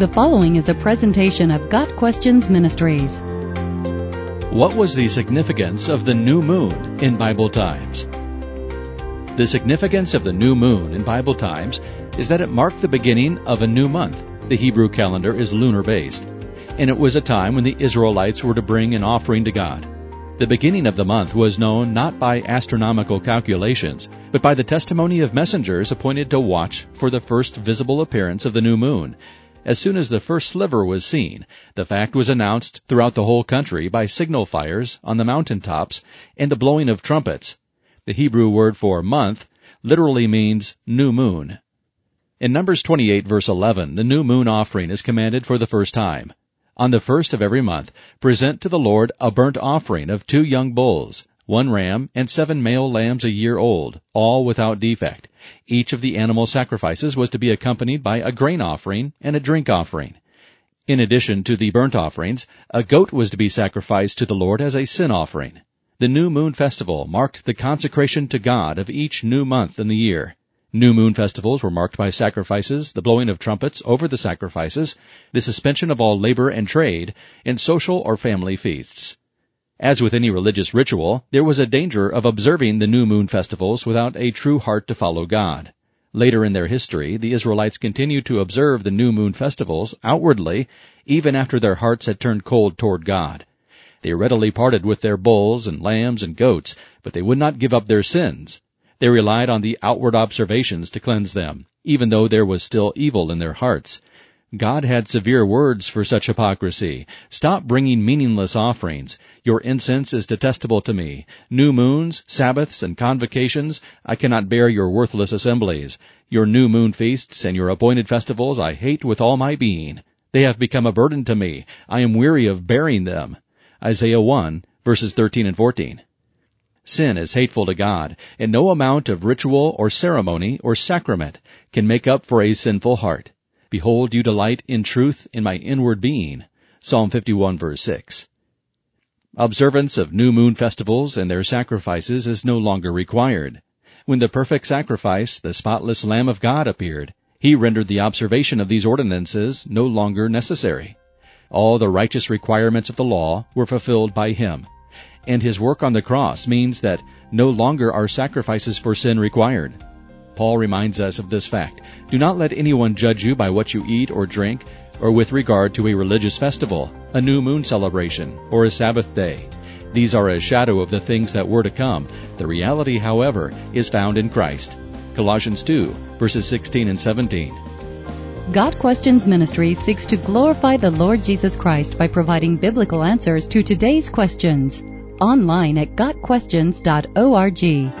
The following is a presentation of Got Questions Ministries. What was the significance of the new moon in Bible times? The significance of the new moon in Bible times is that it marked the beginning of a new month. The Hebrew calendar is lunar based, and it was a time when the Israelites were to bring an offering to God. The beginning of the month was known not by astronomical calculations, but by the testimony of messengers appointed to watch for the first visible appearance of the new moon. As soon as the first sliver was seen, the fact was announced throughout the whole country by signal fires on the mountain tops and the blowing of trumpets. The Hebrew word for month literally means new moon. In Numbers 28 verse 11, the new moon offering is commanded for the first time. On the first of every month, present to the Lord a burnt offering of two young bulls, one ram, and seven male lambs a year old, all without defect. Each of the animal sacrifices was to be accompanied by a grain offering and a drink offering. In addition to the burnt offerings, a goat was to be sacrificed to the Lord as a sin offering. The new moon festival marked the consecration to God of each new month in the year. New moon festivals were marked by sacrifices, the blowing of trumpets over the sacrifices, the suspension of all labor and trade, and social or family feasts. As with any religious ritual, there was a danger of observing the new moon festivals without a true heart to follow God. Later in their history, the Israelites continued to observe the new moon festivals outwardly, even after their hearts had turned cold toward God. They readily parted with their bulls and lambs and goats, but they would not give up their sins. They relied on the outward observations to cleanse them, even though there was still evil in their hearts. God had severe words for such hypocrisy. Stop bringing meaningless offerings. Your incense is detestable to me. New moons, Sabbaths, and convocations, I cannot bear your worthless assemblies. Your new moon feasts and your appointed festivals I hate with all my being. They have become a burden to me. I am weary of bearing them. Isaiah 1, verses 13 and 14. Sin is hateful to God, and no amount of ritual or ceremony or sacrament can make up for a sinful heart. Behold, you delight in truth in my inward being. Psalm 51 verse 6. Observance of new moon festivals and their sacrifices is no longer required. When the perfect sacrifice, the spotless Lamb of God appeared, he rendered the observation of these ordinances no longer necessary. All the righteous requirements of the law were fulfilled by him and his work on the cross means that no longer are sacrifices for sin required. Paul reminds us of this fact. Do not let anyone judge you by what you eat or drink, or with regard to a religious festival, a new moon celebration, or a Sabbath day. These are a shadow of the things that were to come. The reality, however, is found in Christ. Colossians 2, verses 16 and 17. Got Questions Ministry seeks to glorify the Lord Jesus Christ by providing biblical answers to today's questions online at gotquestions.org.